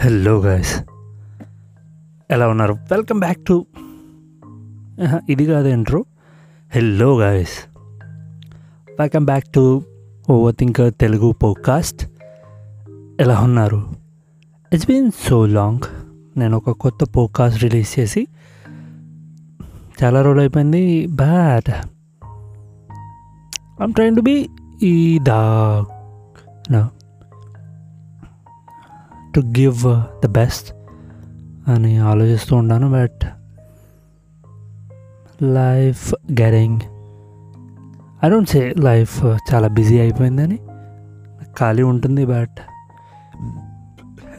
Hello guys ఎలా ఉన్నారు? Welcome back to ఇది కాదు intro hello guys welcome back to over thinker Telugu podcast ఎలా ఉన్నారు? ఇట్స్ బీన్ సో లాంగ్ నేను ఒక కొత్త పోడ్కాస్ట్ రిలీజ్ చేసి చాలా రోజులు అయిపోయింది but I'm trying to be ఈ దా టు గివ్ ద బెస్ట్ అని ఆలోచిస్తూ ఉంటాను. బట్ లైఫ్ గెరింగ్ ఐ డోంట్ సే లైఫ్ చాలా బిజీ అయిపోయిందని. ఖాళీ ఉంటుంది బట్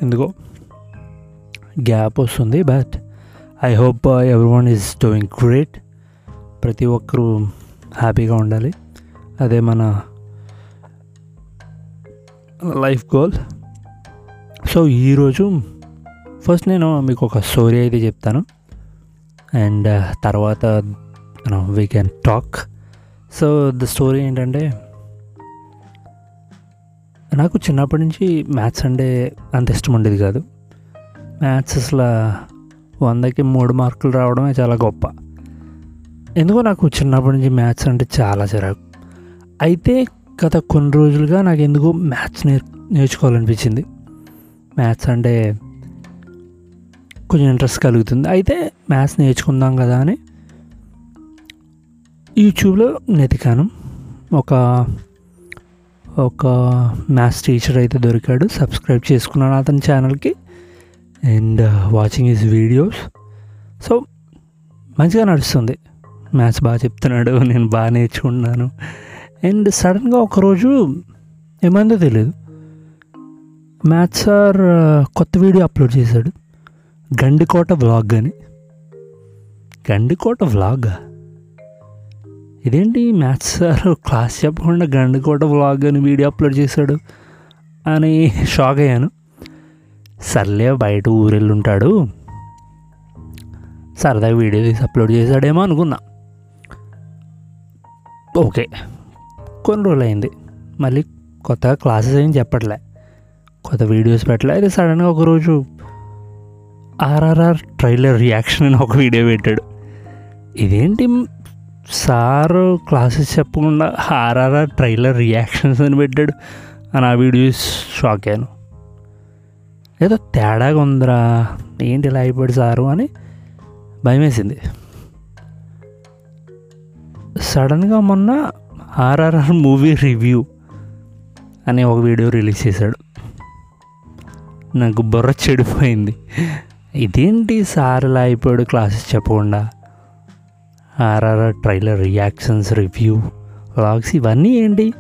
ఎందుకో గ్యాప్ వస్తుంది. But I hope every one is doing great ప్రతి ఒక్కరూ హ్యాపీగా ఉండాలి. అదే మన లైఫ్ గోల్ సో ఈరోజు ఫస్ట్ నేను మీకు ఒక స్టోరీ అయితే చెప్తాను. అండ్ uh, తర్వాత we can talk so the story ఏంటంటే నాకు చిన్నప్పటి నుంచి మ్యాథ్స్ అంటే అంత ఇష్టం ఉండేది కాదు. మ్యాథ్స్ అసలు వందకి మూడు మార్కులు రావడమే చాలా గొప్ప. ఎందుకో నాకు చిన్నప్పటి నుంచి మ్యాథ్స్ అంటే చాలా చిరాకు. అయితే గత కొన్ని రోజులుగా నాకు ఎందుకో మ్యాథ్స్ నేర్ నేర్చుకోవాలనిపించింది. మ్యాథ్స్ అంటే కొంచెం ఇంట్రెస్ట్ కలుగుతుంది. అయితే మ్యాథ్స్ నేర్చుకుందాం కదా అని యూట్యూబ్లో నెతికాను ఒక ఒక మ్యాథ్స్ టీచర్ అయితే దొరికాడు. సబ్స్క్రైబ్ చేసుకున్నాను అతని ఛానల్కి and watching his videos so మంచిగా నడుస్తుంది. మ్యాథ్స్ బాగా చెప్తున్నాడు నేను బాగా నేర్చుకున్నాను అండ్ సడన్గా ఒకరోజు ఏమైందో తెలియదు మ్యాథ్స్ సార్ uh, కొత్త వీడియో అప్లోడ్ చేశాడు. గండికోట వ్లాగ్ అని. గండికోట వ్లాగ్ ఇదేంటి మ్యాథ్స్ సార్ క్లాస్ చెప్పకుండా గండికోట వ్లాగ్ అని వీడియో అప్లోడ్ చేశాడు అని షాక్ అయ్యాను. సర్లే బయట ఊరెళ్ళుంటాడు. ఉంటాడు సరదాగా వీడియో తీసి అప్లోడ్ చేశాడేమో అనుకున్నా. ఓకే కొన్ని రోజులు అయింది మళ్ళీ కొత్తగా క్లాసెస్ ఏం చెప్పట్లే. కొత్త వీడియోస్ పెట్టలే? అయితే సడన్గా ఒకరోజు ఆర్ఆర్ఆర్ ట్రైలర్ రియాక్షన్ అని ఒక వీడియో పెట్టాడు. ఇదేంటి సారు క్లాసెస్ చెప్పకుండా ఆర్ఆర్ఆర్ ట్రైలర్ రియాక్షన్స్ అని పెట్టాడు. అని ఆ వీడియోస్ షాక్ అయ్యాను. ఏదో తేడాగా ఉందిరా ఏంటి ఇలా అయిపోయాడు సారు అని భయం వేసింది సడన్గా మొన్న ఆర్ఆర్ఆర్ మూవీ రివ్యూ అనే ఒక వీడియో రిలీజ్ చేశాడు. నాకు బుర్ర చెడిపోయింది. ఇదేంటి సార్ ఇలా అయిపోయాడు క్లాసెస్ చెప్పకుండా? RRR trailer reactions review vlogs ఇవన్నీ ఏంటి?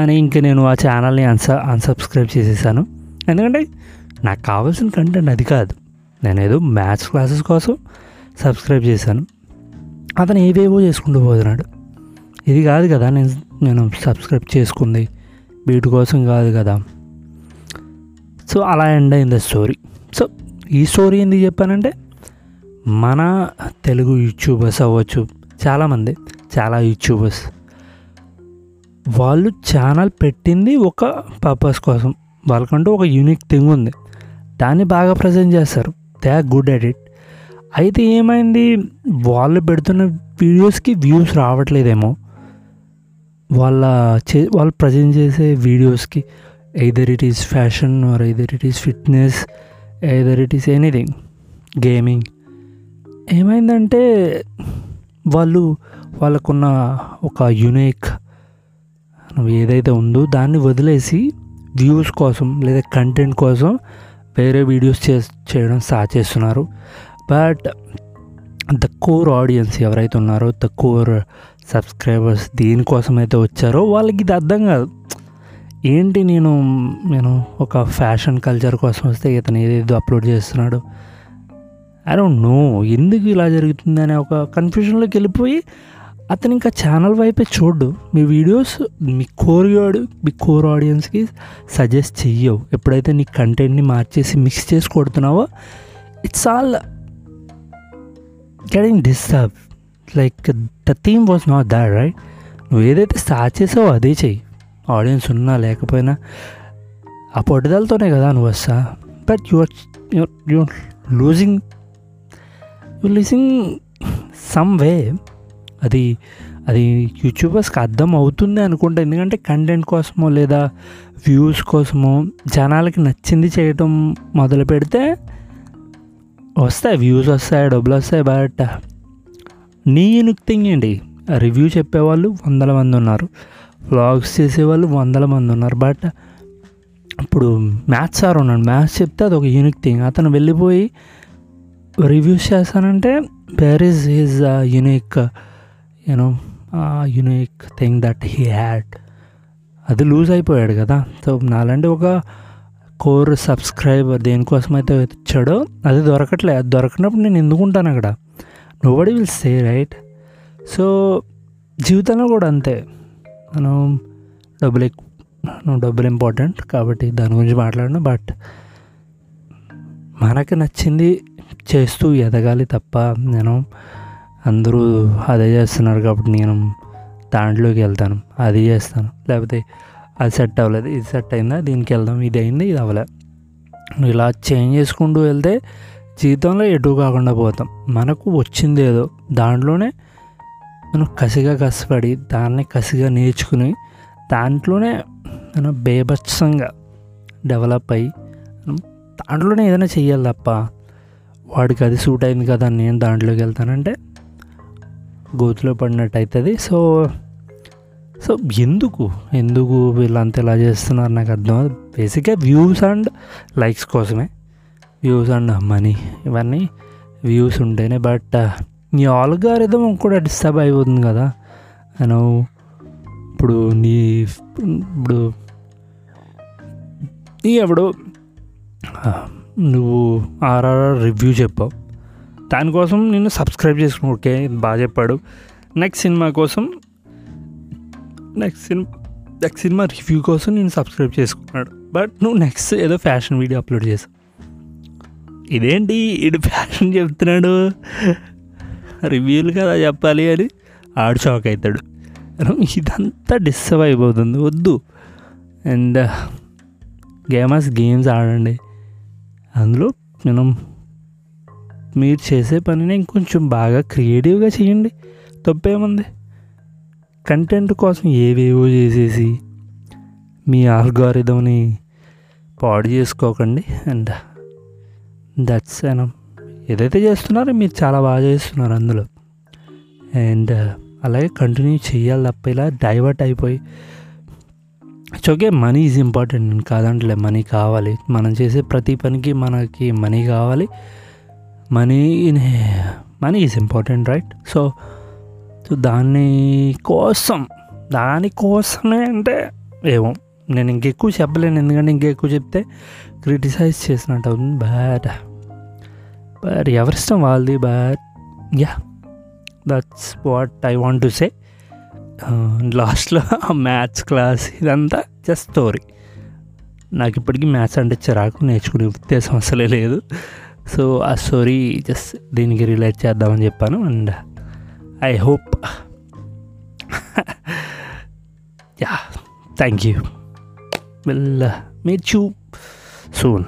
అని ఇంక నేను ఆ ఛానల్ని అన్స అన్సబ్స్క్రైబ్ చేసేసాను. ఎందుకంటే నాకు కావాల్సిన కంటెంట్ అది కాదు. నేను ఏదో మ్యాథ్స్ క్లాసెస్ కోసం సబ్స్క్రైబ్ చేశాను. అతను ఏవేవో చేసుకుంటూ పోతున్నాడు. ఇది కాదు కదా నేను నేను సబ్స్క్రైబ్ చేసుకుంది. వీటి కోసం కాదు కదా. సో అలా ఎండ్ అయింది స్టోరీ. సో ఈ స్టోరీ ఎందుకు చెప్పానంటే మన తెలుగు యూట్యూబర్స్ అవ్వచ్చు చాలామంది చాలా యూట్యూబర్స్ వాళ్ళు ఛానల్ పెట్టింది ఒక పర్పస్ కోసం. వాళ్ళకంటూ ఒక యూనిక్ థింగ్ ఉంది. దాన్ని బాగా ప్రజెంట్ చేస్తారు. They are good at it. అయితే ఏమైంది? వాళ్ళు పెడుతున్న వీడియోస్కి వ్యూస్ రావట్లేదేమో. వాళ్ళ చే వాళ్ళు ప్రజెంట్ చేసే వీడియోస్కి either it is fashion or either it is fitness either it is anything gaming ఏమైందంటే వాళ్ళు వాళ్ళకున్న ఒక యునిక్ ఏదైతే ఉందో దాన్ని వదిలేసి వ్యూస్ కోసం లేదా కంటెంట్ కోసం వేరే వీడియోస్ చే చేయడం స్టార్ట్ చేస్తున్నారు. బట్ ద కోర్ ఆడియన్స్ ఎవరైతే ఉన్నారో ద కోర్ సబ్స్క్రైబర్స్ దేనికోసం అయితే వచ్చారో వాళ్ళకి ఇది అర్థం కాదు. ఏంటి నేను నేను ఒక ఫ్యాషన్ కల్చర్ కోసం వస్తే ఇతను ఏదేదో అప్లోడ్ చేస్తున్నాడు? ఐ డోంట్ నో ఎందుకు ఇలా జరుగుతుంది అనే ఒక కన్ఫ్యూజన్లోకి వెళ్ళిపోయి అతను ఇంకా ఛానల్ వైపే చూడు మీ వీడియోస్ మీ కోర్ మీ కోర్ ఆడియన్స్కి సజెస్ట్ చెయ్యవు. ఎప్పుడైతే నీ కంటెంట్ని మార్చేసి మిక్స్ చేసి కొడుతున్నావో it's all getting disturb like the theme was not that right నువ్వు ఏదైతే స్టార్ట్ చేసావో అదే చెయ్యి. ఆడియన్స్ ఉన్నా లేకపోయినా ఆ పట్టుదలతోనే కదా నువ్వు వస్తా. But your your losing you losing some way అది అది యూట్యూబర్స్కి అర్థం అవుతుంది అనుకుంటా. ఎందుకంటే కంటెంట్ కోసమో లేదా వ్యూస్ కోసమో జనాలకి నచ్చింది చేయటం మొదలు పెడితే వస్తాయి వ్యూస్ వస్తాయి డబ్బులు వస్తాయి బట్ నీ థింగ్ ఏంటి? రివ్యూ చెప్పేవాళ్ళు వందల మంది ఉన్నారు. వ్లాగ్స్ చేసేవాళ్ళు వందల మంది ఉన్నారు. బట్ ఇప్పుడు మ్యాథ్స్ సార్ ఉన్నాడు. మ్యాథ్స్ చెప్తే అది ఒక యూనిక్ థింగ్ అతను వెళ్ళిపోయి రివ్యూస్ చేస్తానంటే where is his unique you know unique thing that he had అది లూజ్ అయిపోయాడు కదా. సో నాలంటే ఒక కోర్ సబ్స్క్రైబర్ దేనికోసం అయితే వచ్చాడో అది దొరకట్లే. అది దొరకనప్పుడు నేను ఎందుకుంటాను అక్కడ? Nobody will say right so జీవితంలో కూడా అంతే. మనం డబ్బులు ఎక్కువ డబ్బులు ఇంపార్టెంట్ కాబట్టి దాని గురించి మాట్లాడను బట్ మనకి నచ్చింది చేస్తూ ఎదగాలి తప్ప నేను అందరూ అదే చేస్తున్నారు కాబట్టి నేను దాంట్లోకి వెళ్తాను అది చేస్తాను. లేకపోతే అది సెట్ అవ్వలేదు ఇది సెట్ అయిందా దీనికి వెళ్దాం ఇది అయింది ఇది అవ్వలే. నువ్వు ఇలా చేంజ్ చేసుకుంటూ వెళ్తే జీవితంలో ఎటు కాకుండా పోతాం. మనకు వచ్చింది ఏదో దాంట్లోనే మనం కసిగా కష్టపడి దాన్ని కసిగా నేర్చుకుని దాంట్లోనే మనం బేభత్సంగా డెవలప్ అయ్యి దాంట్లోనే ఏదైనా చెయ్యాలి తప్ప వాడికి అది సూట్ అయింది కదా అని నేను దాంట్లోకి వెళ్తానంటే గోతులో పడినట్టు అవుతుంది సో సో ఎందుకు? ఎందుకు వీళ్ళంతా ఇలా చేస్తున్నారు? నాకు అర్థం బేసిక్గా వ్యూస్ అండ్ లైక్స్ కోసమే. వ్యూస్ అండ్ మనీ ఇవన్నీ వ్యూస్ ఉంటేనే బట్ నీ ఆల్గారిథం కూడా డిస్టర్బ్ అయిపోతుంది కదా. నేను ఇప్పుడు నీ ఇప్పుడు నీ ఎవడు నువ్వు ఆర్ఆర్ఆర్ రివ్యూ చెప్పావు. దానికోసం నేను సబ్స్క్రైబ్ చేసుకుని ఓకే? బాగా చెప్పాడు. నెక్స్ట్ సినిమా కోసం next cinema next cinema review కోసం నేను సబ్స్క్రైబ్ చేసుకున్నాడు. బట్ నువ్వు నెక్స్ట్ ఏదో ఫ్యాషన్ వీడియో అప్లోడ్ చేసావు. ఇదేంటి? ఇటు ఫ్యాషన్ చెప్తున్నాడు? రివ్యూలు కదా చెప్పాలి అని ఆడు షాక్ అవుతాడు. ఇదంతా డిస్టర్బ్ అయిపోతుంది వద్దు. అండ్ uh, గేమర్స్ గేమ్స్ ఆడండి. అందులో మనం మీరు చేసే పనిని ఇంకొంచెం బాగా క్రియేటివ్గా చేయండి. తప్పేముంది? కంటెంట్ కోసం ఏవేవో చేసేసి మీ ఆల్గారిథంని పాడు చేసుకోకండి. అండ్ uh, దట్స్ అనం ఏదైతే చేస్తున్నారో మీరు చాలా బాగా చేస్తున్నారు అందులో. అండ్ అలాగే కంటిన్యూ చేయాలి తప్ప ఇలా డైవర్ట్ అయిపోయి. It's okay money is important నేను కాదంటలే మనీ కావాలి. మనం చేసే ప్రతి పనికి మనకి మనీ కావాలి. Money money is important right so so దాని కోసం దానికోసమే అంటే ఏమో నేను ఇంకెక్కువ చెప్పలేను. ఎందుకంటే ఇంకెక్కువ చెప్తే క్రిటిసైజ్ చేసినట్టు అవుతుంది. బ్యాడ్ బట్ ఎవరిష్టం వాళ్ళది but ya that's what I want to say లాస్ట్లో మ్యాథ్స్ క్లాస్ ఇదంతా జస్ట్ స్టోరీ నాకు ఇప్పటికీ మ్యాథ్స్ అంటే చిరాకు నేర్చుకునే ఉద్దేశం అసలే లేదు. సో ఆ స్టోరీ జస్ట్ దీనికి రిలేట్ చేద్దామని చెప్పాను and I hope ya thank you will meet you soon